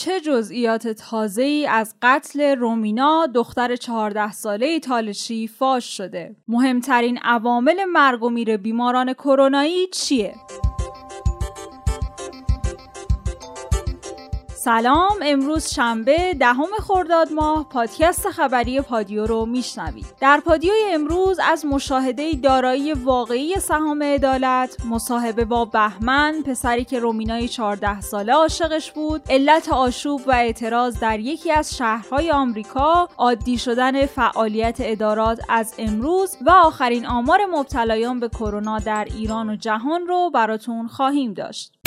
چه جزئیات تازه ای از قتل رومینا دختر 14 ساله تالشی فاش شده؟ مهمترین عوامل مرگ و میر بیماران کرونایی چیه؟ سلام امروز شنبه دهم خرداد ماه پادکست خبری پادیو رو میشنوید. در پادیو امروز از مشاهده دارایی واقعی سهام عدالت مصاحبه با بهمن پسری که رومینای 14 ساله عاشقش بود علت آشوب و اعتراض در یکی از شهرهای آمریکا عادی شدن فعالیت ادارات از امروز و آخرین آمار مبتلایان به کرونا در ایران و جهان رو براتون خواهیم داشت.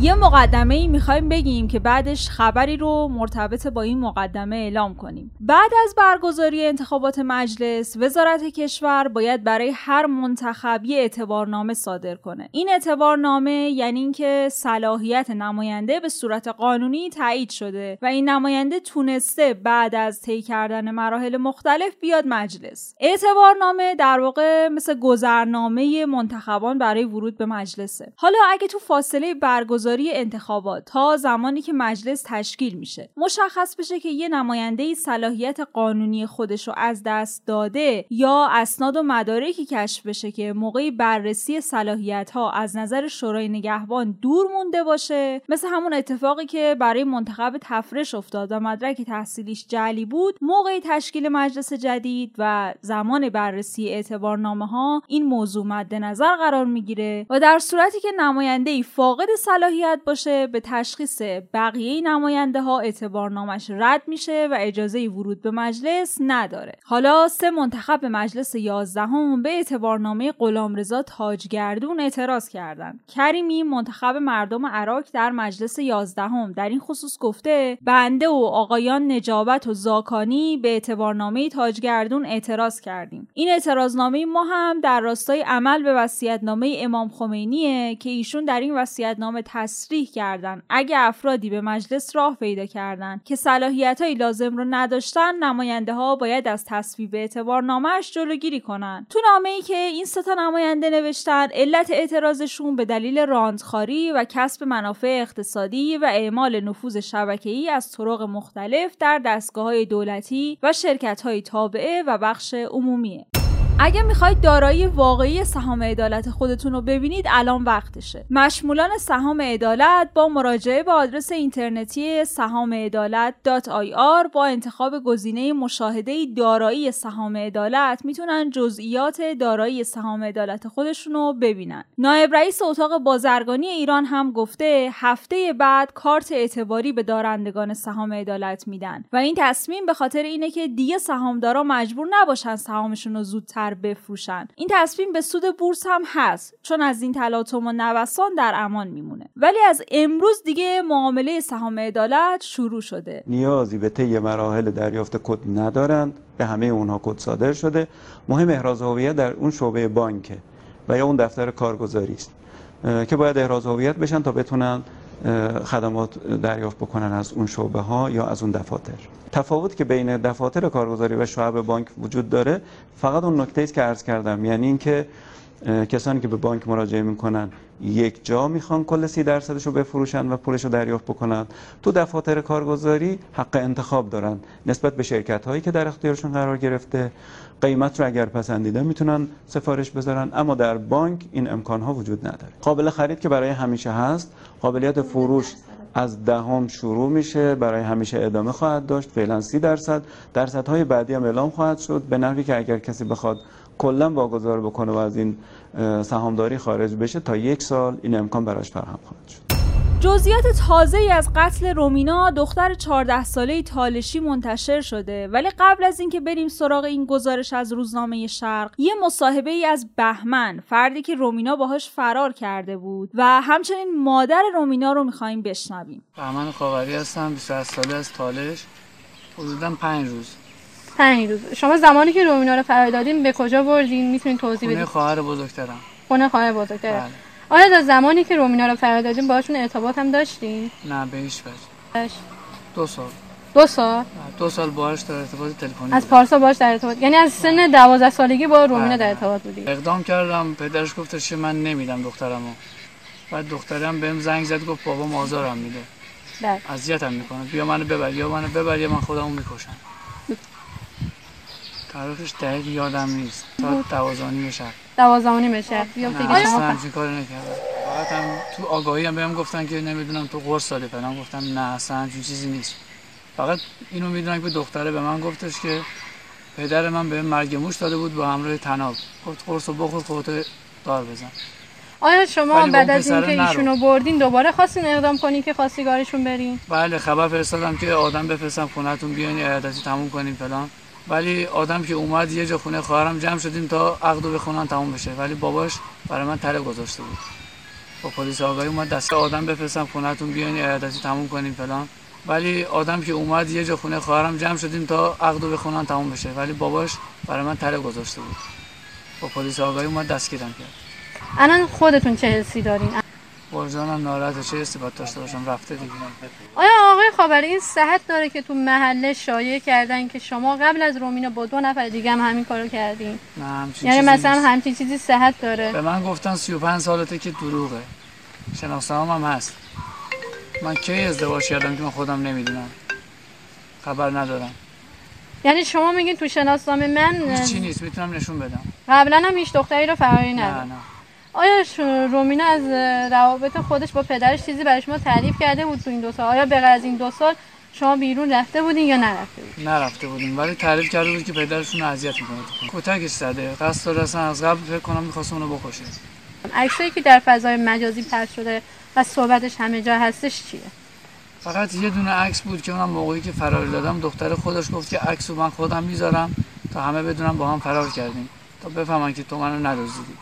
یه مقدمه ای می‌خوایم بگیم که بعدش خبری رو مرتبط با این مقدمه اعلام کنیم. بعد از برگزاری انتخابات مجلس وزارت کشور باید برای هر منتخب یه اعتبارنامه صادر کنه. این اعتبارنامه یعنی اینکه صلاحیت نماینده به صورت قانونی تایید شده و این نماینده تونسته بعد از طی کردن مراحل مختلف بیاد مجلس. اعتبارنامه در واقع مثل گذرنامه منتخبان برای ورود به مجلسه. حالا اگه تو فاصله برگزاری برگزاری انتخابات تا زمانی که مجلس تشکیل میشه. مشخص بشه که یه نماینده صلاحیت قانونی خودش رو از دست داده یا اسناد و مدارکی کشف بشه که موقع بررسی صلاحیت ها از نظر شورای نگهبان دور مونده باشه. مثل همون اتفاقی که برای منتخب تفرش افتاد و مدرک تحصیلیش جعلی بود موقع تشکیل مجلس جدید و زمان بررسی اعتبارنامه ها این موضوع مد نظر قرار می‌گیره و در صورتی که نماینده فاقد صلاحیت صلاحیت باشه به تشخیص بقیه نماینده ها اعتبارنامش رد میشه و اجازه ورود به مجلس نداره. حالا سه منتخب به مجلس یازدهم به اعتبارنامه غلامرضا تاجگردون اعتراض کردند. کریمی منتخب مردم عراق در مجلس یازدهم. در این خصوص گفته بنده و آقایان نجابت و زاکانی به اعتبارنامه تاجگردون اعتراض کردیم. این اعتراضنامه ما هم در راستای عمل به وصیت‌نامه امام خمینیه که ایشون در این وصیت‌نامه تصریح کردن. اگه افرادی به مجلس راه پیدا کردن که صلاحیت های لازم رو نداشتن نماینده ها باید از تصویب اعتبارنامهش جلوگیری کنن. تو نامه ای که این ستا نماینده نوشتن علت اعتراضشون به دلیل راندخاری و کسب منافع اقتصادی و اعمال نفوذ شبکه‌ای از طرق مختلف در دستگاه های دولتی و شرکت های تابعه و بخش عمومیه. اگه می‌خواید دارایی واقعی سهام عدالت خودتون رو ببینید الان وقتشه. مشمولان سهام عدالت با مراجعه به آدرس اینترنتی سهام عدالت با انتخاب گزینه مشاهده دارایی سهام عدالت می‌تونن جزئیات دارایی سهام عدالت خودشون رو ببینن. نایب رئیس اتاق بازرگانی ایران هم گفته هفته بعد کارت اعتباری به دارندگان سهام عدالت میدن و این تصمیم به خاطر اینه که دیگه سهامدارا مجبور نباشن سهامشون رو زودتر بفروشن. این تصمیم به سود بورس هم هست چون از این تلاطم و نوسان در امان میمونه. ولی از امروز دیگه معامله سهام عدالت شروع شده. نیازی به طی مراحل دریافت کد ندارند. به همه اونها کد صادر شده. مهم احراز هویت در اون شعبه بانکه و یا اون دفتر کارگزاری است که باید احراز هویت بشن تا بتونن خدمات دریافت بکنن از اون شعبه ها یا از اون دفاتر. تفاوت که بین دفاتر کارگزاری و شعب بانک وجود داره فقط اون نکته است که عرض کردم. یعنی اینکه کسانی که به بانک مراجعه می‌کنن یک جا می‌خوان کل سی درصدش رو بفروشن و پولش رو دریافت بکنن. تو دفاتر کارگزاری حق انتخاب دارن نسبت به شرکت هایی که در اختیارشون قرار گرفته. قیمت رو اگر پسندیده می‌تونن سفارش بذارن اما در بانک این امکان ها وجود نداره. قابل خرید که برای همیشه هست. قابلیت فروش از دهم شروع میشه برای همیشه ادامه خواهد داشت. فعلا سی درصد. درصدهای بعدی هم اعلام خواهد شد به نحوی که اگر کسی بخواد کلا واگذار بکنه و از این سهامداری خارج بشه تا یک سال این امکان براش فراهم خواهد شد. جزئیات تازه ای از قتل رومینا دختر 14 ساله تالشی منتشر شده. ولی قبل از اینکه بریم سراغ این گزارش از روزنامه شرق یه مصاحبه ای از بهمن فردی که رومینا باهاش فرار کرده بود. و همچنین مادر رومینا رو می‌خوایم بشنویم. بهمن خاوری هستم 28 ساله از تالش حدودا 5 روز. پنج روز. شما زمانی که رومینا رو فرار دادین به کجا بردین؟ می‌تونید توضیح بدید خونه خواهر بزرگترم. خونه خواهر بزرگترم بله. آیا در زمانی که رومینا رو فرار دادین باهاشون ارتباط هم داشتین نه به هیچ وجه. دو سال. دو سال؟ دو سال باهاش در ارتباط تلفنی از. پارسا باش در ارتباط. یعنی از سن 12 سالگی با رومینا بله. در ارتباط بودی اقدام کردم. پدرش گفتش که من نمیدم دخترمو. بعد دخترم بهم زنگ زد گفت بابام آزارم میده. بله. اذیتم می‌کنه. بیا منو ببر یا منو ببر یا من خودمو می‌کشم. تاریخش دقیق یادم نیست. تا دوازانی شب. دوازانی بشه یا دیگه شما همچین کاری نکردم. فقط هم تو آگاهی هم بهم گفتن که نمی‌دونم تو قرص داده فلان گفتم نه اصلا همچین چیزی نیست. فقط اینو می‌دونم که دختره به من گفتش که پدر من به مرگ موش داده بود با همراه تناب گفت قرص رو بخور خودت دار بزن. آیا شما بعد از اینکه. ایشونو بردین دوباره خواستین اقدام کنین که خواستگارشون برین؟ بله خبر فرستادم که آدم بفرستم خونهتون بیاین عیادتی تموم کنیم فلان. ولی آدم که اومد یه جا خونه خواهرم جمع شدیم تا عقد و بخونن تموم بشه. ولی باباش برای من تله گذاشته بود. با پلیس آگاهی اومد دست آدم بفرستم خونهتون بیاین عیادتی تموم کنیم فلان. ولی آدم که اومد یه جا خونه خواهرم جمع شدیم تا عقد و بخونن تموم بشه. ولی باباش برای من تله گذاشته بود. با پلیس آگاهی اومد دستگیرم کرد. الان خودتون چه حسی دارین؟ برجانم ناراحته. چه استفاده داشته باشم؟ رفته دیگه. آیا آقای خاوری این صحت داره که تو محله شایع کردن که شما قبل از رومینا با دو نفر دیگه هم همین کارو کردین؟ نه همچین یعنی مثلا نیست. همچین چیزی صحت داره؟ به من گفتن 35 سالته که دروغه. شناسنامه هم هست. من کی ازدواج کردم که من خودم نمی‌دونم؟ خبر ندارم. یعنی شما میگین تو شناسنامه من هیچی نیست. می‌تونم نشون بدم. قبلا هم هیچ دختری رو فراری نه نه. آیا رومینا از روابط خودش با پدرش چیزی برای شما تعریف کرده بود تو این دو سال؟ آیا به از این دو سال شما بیرون رفته بودین یا نرفته بودین؟ نرفته بودیم ولی تعریف کرده بود که پدرشون اذیت می‌کنه. کتکش زده قصد داره اصلا از قبل فکر کنم می‌خواست اونو بکشه. عکسایی که در فضای مجازی پخش شده و صحبتش همه جا هستش چیه؟ فقط یه دونه عکس بود که اونم موقعی که فرار دادم دختر خودش گفت که عکس رو من خودم می‌ذارم تا همه بدونم با هم فرار کردیم. تا بفهمن که تو منو ندزدیدی.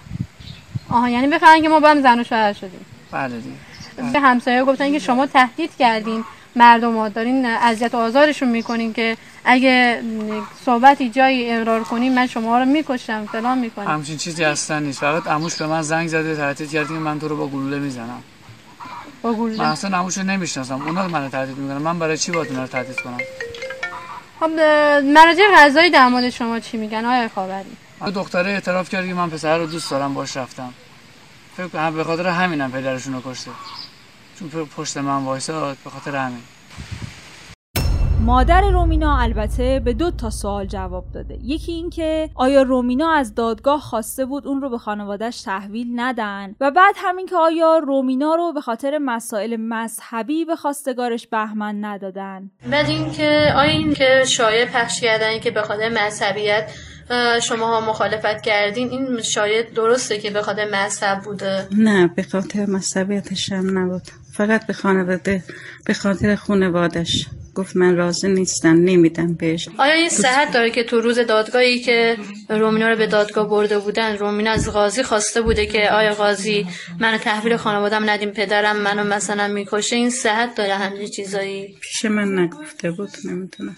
آها یعنی بفهمن که ما با هم زن و شوهر شدیم. بله دیگه. به همسایه گفتن که شما تهدید کردین مردم ها دارین اذیت و آزارشون می‌کنین که اگه صحبتی جایی اقرار کنین من شما رو می‌کشم فلان می‌کنم. همچین چیزی اصلا نیست. فقط عموش به من زنگ زده تهدید کرد که من تو رو با گلوله می‌زنم. با من گلوله اصلا عموش رو نمی‌شناسم. اونا منو تهدید می‌کنن. من برای چی باید اونا رو تهدید کنم؟ خب مراجع قضایی در مورد شما چی میگن؟ آیا خاوری. من دختره اعتراف کرد که من پسر رو دوست دارم باش رفتم. فکر کنم به خاطر همینم پدرشون رو کشته. چون پشت من وایساد به خاطر همین. مادر رومینا البته به دو تا سوال جواب داده. یکی اینکه آیا رومینا از دادگاه خواسته بود اون رو به خانوادهش تحویل ندن؟ و بعد همین که آیا رومینا رو به خاطر مسائل مذهبی به خواستگارش بهمن ندادن؟ بعد اینکه آیا این که شایع پخش کردن که به خاطر مذهبیت شما ها مخالفت کردین این شایع درسته که به خاطر مذهب بوده؟ نه به خاطر مذهبیتش هم نبود. فقط به خانواده به خاطر خانوادش. گفت من راضی نیستم نمیدم بهش. آیا این صحت داره که تو روز دادگاهی که رومینا رو به دادگاه برده بودن رومینا از قاضی خواسته بوده که آیا قاضی منو تحویل خانوادم ندیم پدرم منو مثلا می‌کشه؟ این صحت داره همچین چیزایی؟ پیش من نگفته بود نمی‌دونم.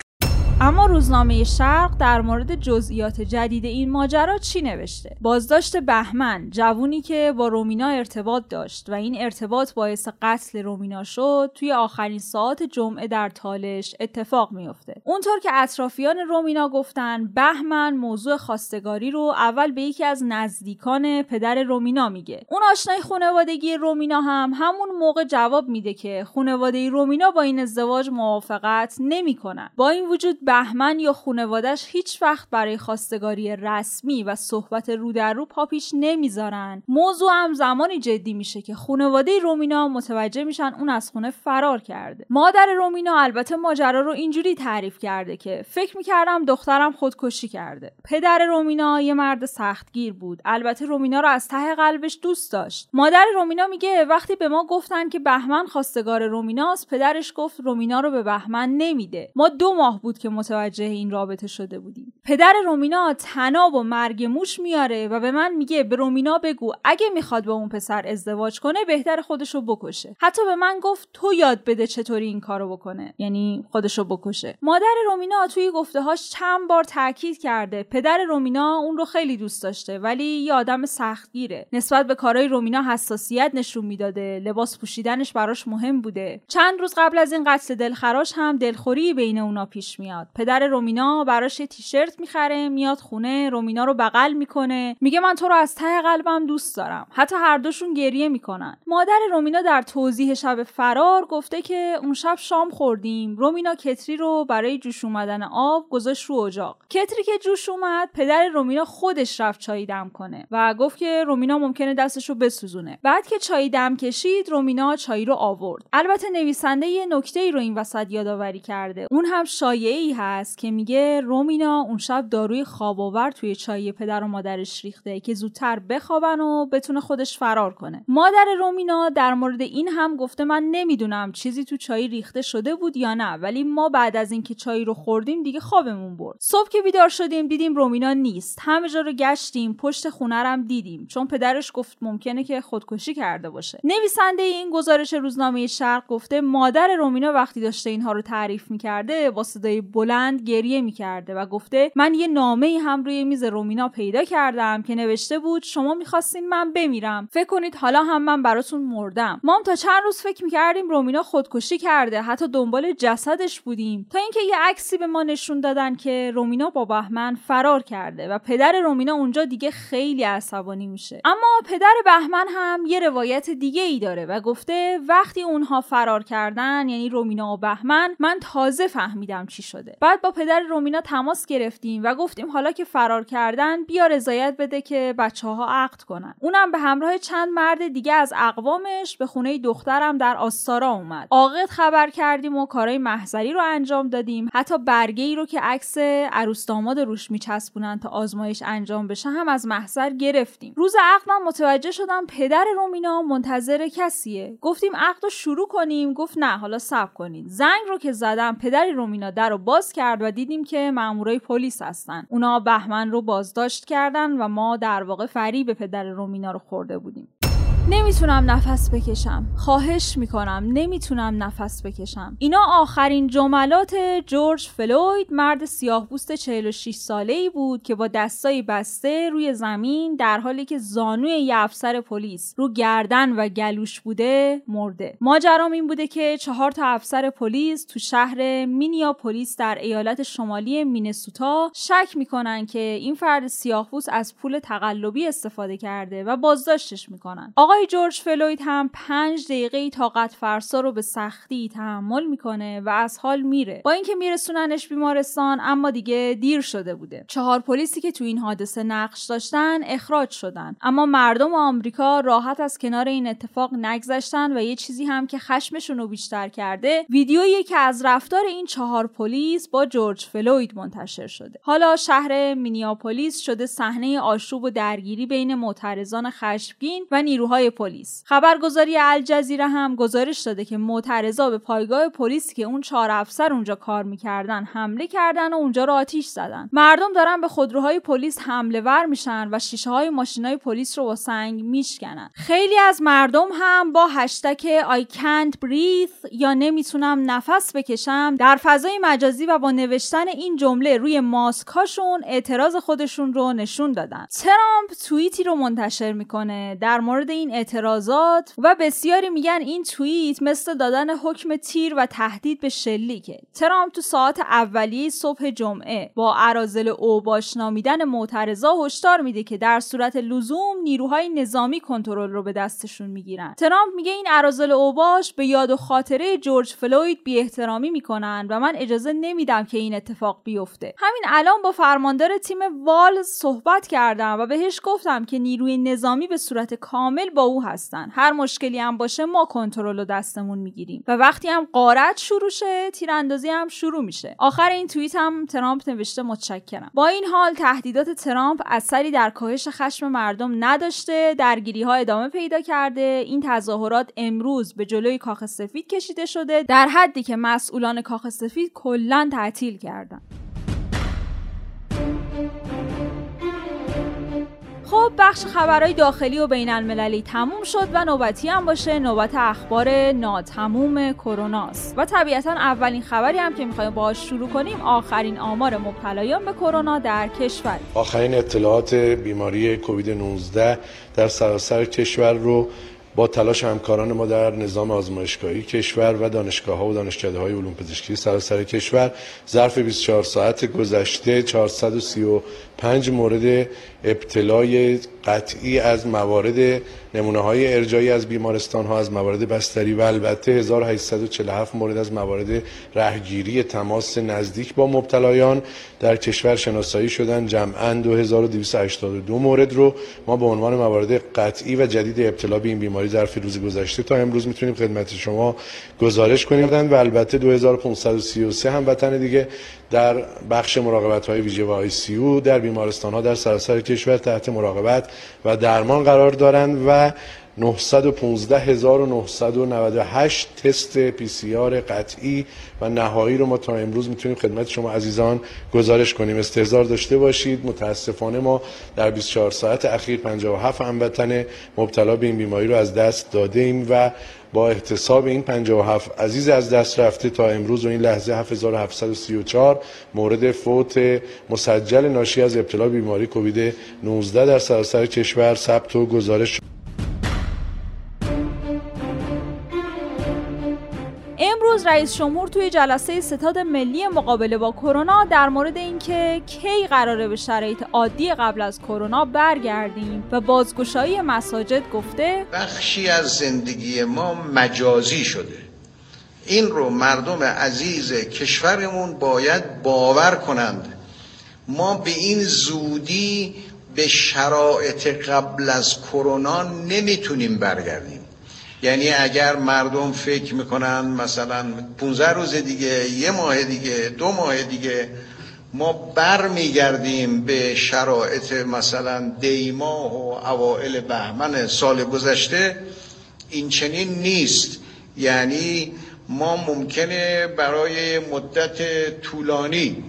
اما روزنامه شرق در مورد جزئیات جدید این ماجرا چی نوشته؟ بازداشت بهمن جوونی که با رومینا ارتباط داشت و این ارتباط باعث قتل رومینا شد توی آخرین ساعات جمعه در تالش اتفاق میفته اونطور که اطرافیان رومینا گفتن بهمن موضوع خواستگاری رو اول به یکی از نزدیکان پدر رومینا میگه. اون آشنای خانوادگی رومینا هم همون موقع جواب میده که خانواده رومینا با این ازدواج موافقت نمی‌کنن. با این وجود بهمن یا خانوادش هیچ وقت برای خواستگاری رسمی و صحبت رو در رو پاپیش نمی‌ذارن. موضوع هم زمانی جدی میشه که خانواده رومینا متوجه میشن اون از خونه فرار کرده. مادر رومینا البته ماجرا رو اینجوری تعریف کرده که فکر می‌کردم دخترم خودکشی کرده. پدر رومینا یه مرد سختگیر بود. البته رومینا رو از ته قلبش دوست داشت. مادر رومینا میگه وقتی به ما گفتن که بهمن خواستگار رومیناست پدرش گفت رومینا رو به بهمن نمیده. ما دو ماه بود که متوجه این رابطه شده بودیم. پدر رومینا تناب و مرگ موش میاره و به من میگه به رومینا بگو اگه می‌خواد با اون پسر ازدواج کنه بهتر خودشو بکشه. حتی به من گفت تو یاد بده چطوری این کارو بکنه. یعنی خودشو بکشه. مادر رومینا توی گفتههاش چند بار تاکید کرده پدر رومینا اون رو خیلی دوست داشته ولی یه آدم سختگیره. نسبت به کارهای رومینا حساسیت نشون می‌داده لباس پوشیدنش براش مهم بوده. چند روز قبل از این قتل دلخراش هم دلخوری بین اونا پیش میاد. پدر رومینا براش تیشرت می‌خره میاد خونه رومینا رو بغل می‌کنه. میگه من تو رو از ته قلبم دوست دارم. حتی هر دوشون گریه می‌کنن. مادر رومینا در توضیح شب فرار گفته که اون شب شام خوردیم. رومینا کتری رو برای جوش اومدن آب گذاشت رو اجاق. کتری که جوش اومد پدر رومینا خودش رفت چای دم کنه و گفت که رومینا ممکنه دستش رو بسوزونه. بعد که چای دم کشید رومینا چای رو آورد. البته نویسنده یه نکته ای رو این وسط یادآوری کرده. اون هم شایعی هست که میگه رومینا اون شب داروی خواب آور توی چای پدر و مادرش ریخته که زودتر بخوابن و بتونه خودش فرار کنه. مادر رومینا در مورد این هم گفته من نمی‌دونم چیزی تو چای ریخته شده بود یا نه ولی ما بعد از اینکه چای رو خوردیم دیگه خوابمون برد. صبح که بیدار شدیم دیدیم رومینا نیست. همه جا رو گشتیم پشت خونه دیدیم. چون پدرش گفت ممکنه که خودکشی کرده باشه. نویسنده این گزارش روزنامه شرق گفته مادر رومینا وقتی داشته اینها رو تعریف می‌کرده با صدای بلند گریه می‌کرده و گفته من یه نامه هم روی میز رومینا پیدا کردم که نوشته بود شما می‌خواستین من بمیرم. فکر کنید حالا هم من براتون مردم. ما هم تا چند روز فکر می‌کردیم رومینا خودکشی کرده حتی دنبال جسدش بودیم. تا اینکه یه عکسی به ما نشون دادن که رومینا با بهمن فرار کرده و پدر رومینا اونجا دیگه خیلی عصبانی میشه. اما پدر بهمن هم یه روایت دیگه ای داره و گفته وقتی اونها فرار کردن یعنی رومینا و بهمن من تازه فهمیدم چی شده. بعد با پدر رومینا تماس گرفتیم و گفتیم حالا که فرار کردن بیا رضایت بده که بچه ها عقد کنن. اونم به همراه چند مرد دیگه از اقوامش به خونه دخترم در آستارا اومد. عاقد خبر کردیم و کارهای محضری رو انجام دادیم. حتی برگه ای رو که عکس عروس داماد روش میچسبونن تا آزمایش انجام بشه هم از محضر گرفتیم. روز عقد من متوجه شدم پدر رومینا منتظر کسیه. گفتیم عقد رو شروع کنیم. گفت نه حالا صبر کنید. زنگ رو که زدم پدر رومینا در رو باز کرد و دیدیم که مامورای پلیس هستن. اونا بهمن رو بازداشت کردن و ما در واقع فریب پدر رومینا رو خورده بودیم. نمی‌تونم نفس بکشم. خواهش می‌کنم نمی‌تونم نفس بکشم. اینا آخرین جملات جورج فلوید مرد سیاه بوست 46 ساله ای بود که با دستای بسته روی زمین در حالی که زانوی یه افسر پلیس رو گردن و گلوش بوده مرده. ماجرام این بوده که چهار تا افسر پلیس تو شهر مینیا پلیس در ایالت شمالی مینسوتا شک می‌کنن که این فرد سیاه از پول تقلبی استفاده کرده و بازداشتش می‌کنن. آقا آقای جورج فلوید هم پنج دقیقه طاقت فرسا رو به سختی تحمل می‌کنه و از حال میره. با اینکه میرسوننش بیمارستان اما دیگه دیر شده بوده. چهار پلیسی که تو این حادثه نقش داشتن اخراج شدن. اما مردم آمریکا راحت از کنار این اتفاق نگذشتن و یه چیزی هم که خشمشون رو بیشتر کرده ویدیویی که از رفتار این چهار پلیس با جورج فلوید منتشر شده. حالا شهر مینیاپولیس شده صحنه آشوب و درگیری بین معترضان خشمگین و نیروهای پلیس. خبرگزاری الجزیره هم گزارش داده که معترضا به پایگاه پلیسی که اون چهار افسر اونجا کار می‌کردن حمله کردن و اونجا رو آتیش زدن. مردم دارن به خودروهای پلیس حمله ور میشن و شیشه های ماشینای پلیس رو با سنگ میشکنن. خیلی از مردم هم با هشتک I can't breathe یا نمی‌تونم نفس بکشم در فضای مجازی و با نوشتن این جمله روی ماسکاشون اعتراض خودشون رو نشون دادن. ترامپ توییتی رو منتشر می‌کنه در مورد این اعتراضات و بسیاری میگن این توییت مثل دادن حکم تیر و تهدید به شلیکه. ترامپ تو ساعت اولیه صبح جمعه با عرازل اوباش نامیدن معترضا هشدار میده که در صورت لزوم نیروهای نظامی کنترل رو به دستشون می‌گیرن. ترامپ میگه این عرازل اوباش به یاد و خاطره جورج فلوید بی احترامی می‌کنن و من اجازه نمیدم که این اتفاق بیفته. همین الان با فرماندار تیم وال صحبت کردم و بهش گفتم که نیروی نظامی به صورت کامل با او هستن. هر مشکلی هم باشه ما کنترل و دستمون می‌گیریم. و وقتی هم قارت شروع شه تیراندازی هم شروع میشه. آخر این توییت هم ترامپ نوشته متشکرم. با این حال تهدیدات ترامپ اثری در کاهش خشم مردم نداشته درگیری ها ادامه پیدا کرده. این تظاهرات امروز به جلوی کاخ سفید کشیده شده در حدی که مسئولان کاخ سفید کلا تعطیل کردن. خب بخش خبرهای داخلی و بین المللی تموم شد و نوبتی هم باشه. نوبت اخبار ناتموم کروناست. و طبیعتا اولین خبری هم که می‌خوایم باهاش شروع کنیم آخرین آمار مبتلایان به کرونا در کشور. آخرین اطلاعات بیماری کووید 19 در سراسر کشور رو با تلاش همکاران ما در نظام آزمایشگاهی کشور و دانشگاه ها و دانشکده های علوم پزشکی سراسر کشور ظرف 24 ساعت گذشته 435 مورد ابتلای قطعی از موارد نمونه های ارجایی از بیمارستان ها از موارد بستری و البته 1847 مورد از موارد رهگیری تماس نزدیک با مبتلایان در کشور شناسایی شدن. جمعا 2282 مورد رو ما به عنوان موارد قطعی و جدید ابتلا به این بیماری ظرف روز گذشته تا امروز می‌تونیم خدمت شما گزارش کنیم و البته 2533 هموطن دیگه در بخش مراقبت های ویژه و ICU در بیمارستان ها در سراسر کشور تحت مراقبت و درمان قرار دارند و 915998 تست PCR قطعی و نهایی رو ما تا امروز می‌تونیم خدمت شما عزیزان گزارش کنیم. استحضار داشته باشید. متاسفانه ما در 24 ساعت اخیر 57 هموطن مبتلا به این بیماری رو از دست داده ایم و با احتساب این 57 عزیز از دست رفته تا امروز و این لحظه 7734 مورد فوت مسجل ناشی از ابتلا بیماری کووید 19 در سراسر کشور ثبت و گزارش رئیس جمهور توی جلسه ستاد ملی مقابله با کرونا در مورد اینکه کی قراره به شرایط عادی قبل از کرونا برگردیم و بازگشایی مساجد گفته بخشی از زندگی ما مجازی شده. این رو مردم عزیز کشورمون باید باور کنند. ما به این زودی به شرایط قبل از کرونا نمی‌تونیم برگردیم. یعنی اگر مردم فکر می‌کنن مثلا 15 روز دیگه یه ماه دیگه دو ماه دیگه ما بر میگردیم به شرایط مثلا دیما و اوائل بهمن سال گذشته این چنین نیست. یعنی ما ممکنه برای مدت طولانی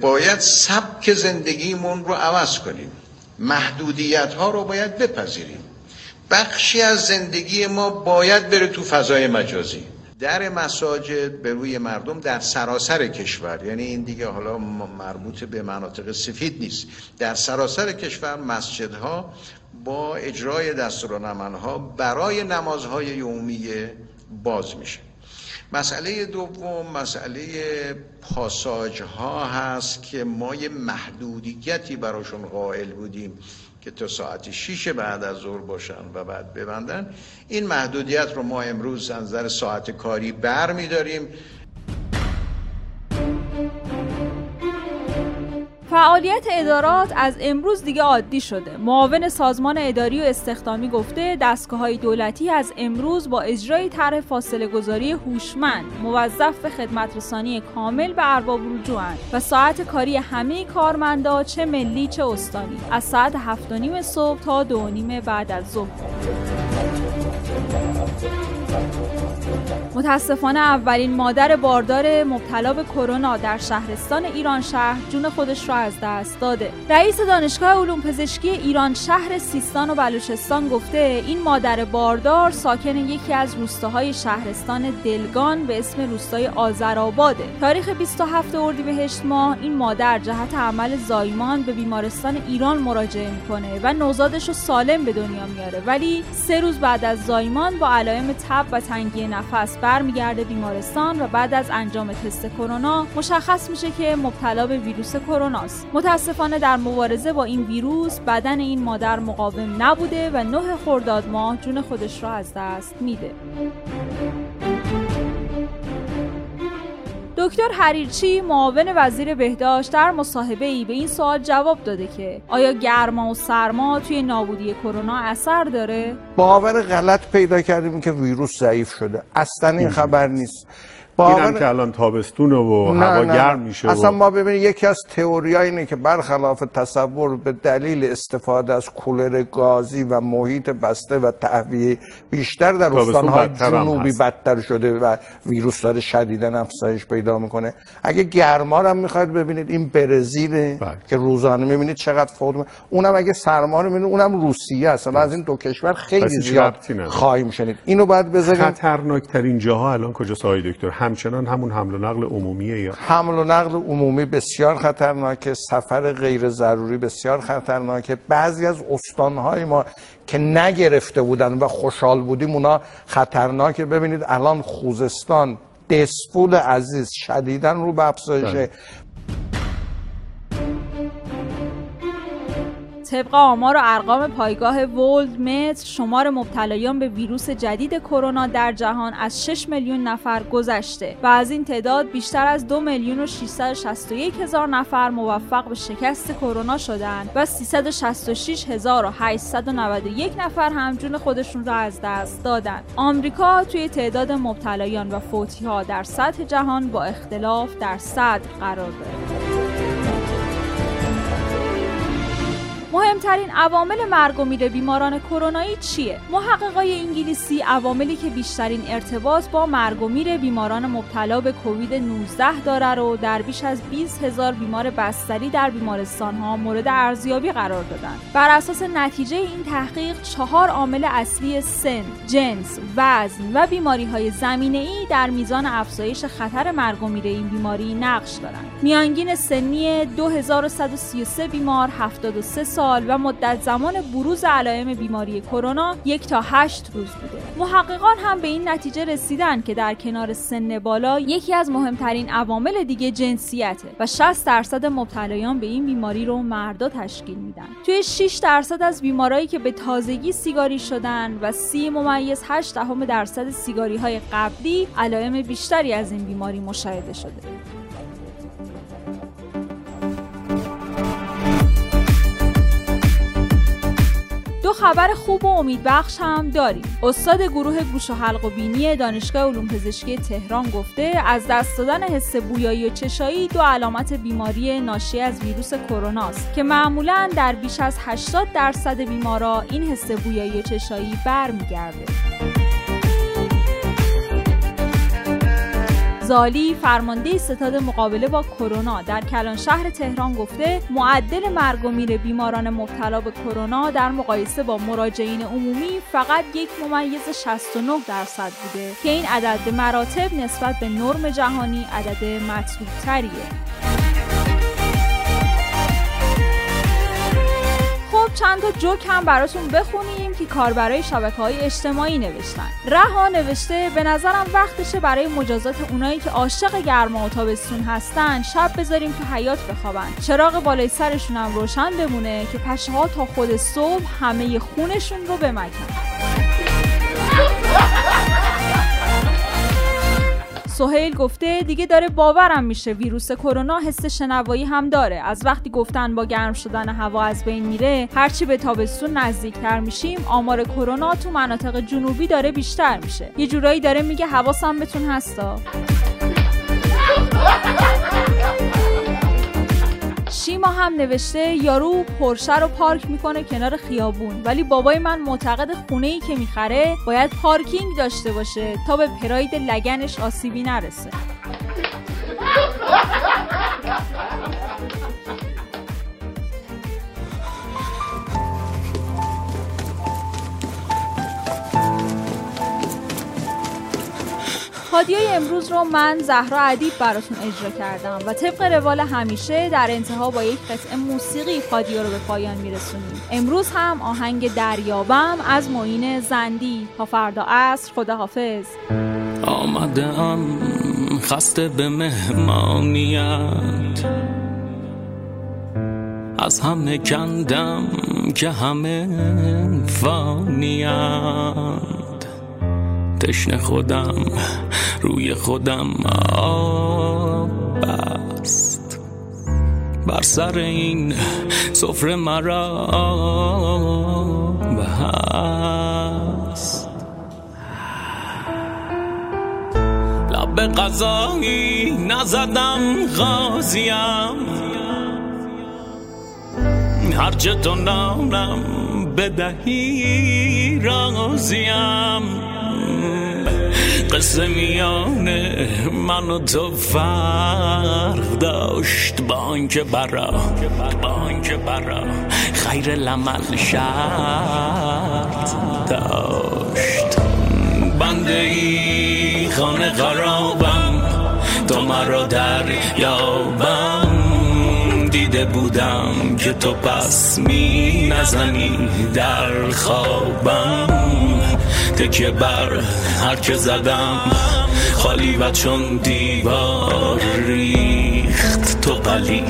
باید سبک زندگیمون رو عوض کنیم. محدودیت ها رو باید بپذیریم. بخشی از زندگی ما باید بره تو فضای مجازی. در مساجد به روی مردم در سراسر کشور یعنی این دیگه حالا مربوط به مناطق سفید نیست. در سراسر کشور مسجدها با اجرای دستورالعملها برای نمازهای یومیه باز میشه. مسئله دوم مسئله پاساج ها هست که ما یه محدودیتی براشون قائل بودیم. که تا ساعت 6 بعد از ظهر باشن و بعد ببندن. این محدودیت رو ما امروز از نظر ساعت کاری بر میداریم فعالیت ادارات از امروز دیگه عادی شده. معاون سازمان اداری و استخدامی گفته دستگاه های دولتی از امروز با اجرای طرح فاصله گذاری هوشمند موظف به خدمت رسانی کامل به ارباب رجوعند و ساعت کاری همه کارمندا چه ملی چه استانی از ساعت 7 صبح تا دو نیم بعد از ظهر. متاسفانه اولین مادر باردار مبتلا به کرونا در شهرستان ایران شهر جون خودش را از دست داده. رئیس دانشگاه علوم پزشکی ایران شهر سیستان و بلوچستان گفته این مادر باردار ساکن یکی از روستاهای شهرستان دلگان به اسم روستای آذرآباده. تاریخ 27 اردیبهشت ماه این مادر جهت عمل زایمان به بیمارستان ایران مراجعه می‌کنه و نوزادش رو سالم به دنیا میاره ولی سه روز بعد از زایمان با علائم تب و تنگی نفس برمیگرده بیمارستان و بعد از انجام تست کرونا مشخص میشه که مبتلا به ویروس کروناست. متاسفانه در مبارزه با این ویروس بدن این مادر مقاوم نبوده و نه خرداد ماه جون خودش را از دست میده. دکتر حریرچی معاون وزیر بهداشت در مصاحبه ای به این سوال جواب داده که آیا گرما و سرما توی نابودی کرونا اثر داره؟ باور غلط پیدا کردیم که ویروس ضعیف شده. اصلا این خبر نیست. اینم که الان تابستون و هوا گرم میشه اصلا ما ببینید یکی از تئوری اینه که برخلاف تصور به دلیل استفاده از کولر گازی و محیط بسته و تهویه بیشتر در استانهای جنوبی بدتر شده و ویروس داره شدیدن افزایش پیدا می‌کنه. اگه گرما هم می‌خواید ببینید این برزیل بله. که روزانه می‌بینید چقدر فوت اونم اگه سرما رو می‌بینید اونم روسیه است. از این دو کشور خیلی زیاد خواهیم شنید. اینو باید بذاریم. خطرناکترین جاها الان کجاست آقای دکتر؟ همچنان همون حمل و نقل عمومیه یا؟ حمل و نقل عمومی بسیار خطرناکه سفر غیر ضروری بسیار خطرناکه. بعضی از استانهای ما که نگرفته بودن و خوشحال بودیم اونا خطرناکه. ببینید الان خوزستان دسپول عزیز شدیدن رو به افزایشه طبق آمار و ارقام پایگاه ولد متر شمار مبتلایان به ویروس جدید کرونا در جهان از 6 میلیون نفر گذشته و از این تعداد بیشتر از 2 میلیون و 661 هزار نفر موفق به شکست کرونا شدند و 366891 نفر هم جون خودشون را از دست دادند. آمریکا توی تعداد مبتلایان و فوتی ها در سطح جهان با اختلاف در صدر قرار دارد. مهمترین عوامل مرگ و میر بیماران کرونایی چیه؟ محققای انگلیسی عواملی که بیشترین ارتباط با مرگ و میر بیماران مبتلا به کووید 19 داره رو در بیش از 20 هزار بیمار بستری در بیمارستان ها مورد ارزیابی قرار دادن. بر اساس نتیجه این تحقیق چهار عامل اصلی سن جنس وزن و بیماری های زمینه ای در میزان افزایش خطر مرگ و میر این بیماری نقش دارند. میانگین سنی 2133 بیمار 73 سال و مدت زمان بروز علائم بیماری کرونا یک تا هشت روز بوده. محققان هم به این نتیجه رسیدن که در کنار سن بالا یکی از مهمترین عوامل دیگه جنسیته و 60 درصد مبتلایان به این بیماری رو مردا تشکیل میدن. توی 6 درصد از بیمارایی که به تازگی سیگاری شدن و 30 ممیز 8 دهم درصد سیگاری های قبلی علائم بیشتری از این بیماری مشاهده شده. دو خبر خوب و امیدبخش هم داریم. استاد گروه گوش و حلق و بینی دانشگاه علوم پزشکی تهران گفته از دست دادن حس بویایی و چشایی دو علامت بیماری ناشی از ویروس کرونا است که معمولا در بیش از 80 درصد بیمارا این حس بویایی و چشایی برمیگرده. زالی فرمانده ستاد مقابله با کرونا. در کلان شهر تهران گفته معدل مرگ و میر بیماران مبتلا به کرونا در مقایسه با مراجعین عمومی فقط یک ممیز 69 درصد بوده که این عدد مراتب نسبت به نرم جهانی عدد مطلوب تریه چند تا جوک هم براتون بخونیم که کاربرای شبکه های اجتماعی نوشتن. رها نوشته به نظرم وقتشه برای مجازات اونایی که عاشق گرما و تابستون هستن شب بذاریم تو حیات بخوابن. چراغ بالای سرشون هم روشن بمونه که پشه ها تا خود صبح همه خونشون رو بمکن. سهیل گفته دیگه داره باورم میشه ویروس کرونا حس شنوایی هم داره. از وقتی گفتن با گرم شدن هوا از بین میره هرچی به تابستون نزدیکتر میشیم آمار کرونا تو مناطق جنوبی داره بیشتر میشه. یه جورایی داره میگه حواسم بهتون هستا. شیما هم نوشته یارو پرشه رو پارک می‌کنه کنار خیابون. ولی بابای من معتقد خونه ای که می‌خره باید پارکینگ داشته باشه تا به پراید لگنش آسیبی نرسه. هادیای امروز رو من زهرا عدیب براتون اجرا کردم و طبق روال همیشه در انتها با یک قطعه موسیقی هادیا رو به پایان میرسونیم. امروز هم آهنگ دریابم از معین زندی. تا فردا عصر. خداحافظ. آمدم خسته به مهمانیت. از همه کندم که همه فانیت. تشنه خودم روی خودم آب بست بر سر این سفره مرا هست. لب قضایی نزدم غازیم. هرچه تو نانم بدهی رازیم قصه میانه من و تو فرق داشت. با آنکه برا با آنکه برا خیر لمل شرط داشت. بنده ای خانه خرابم تو مرا در یابم دیده بودم که تو پس می نزنی در خوابم. تکیه بر هر که زدم خالی و چون دیوار ریخت. تو قلی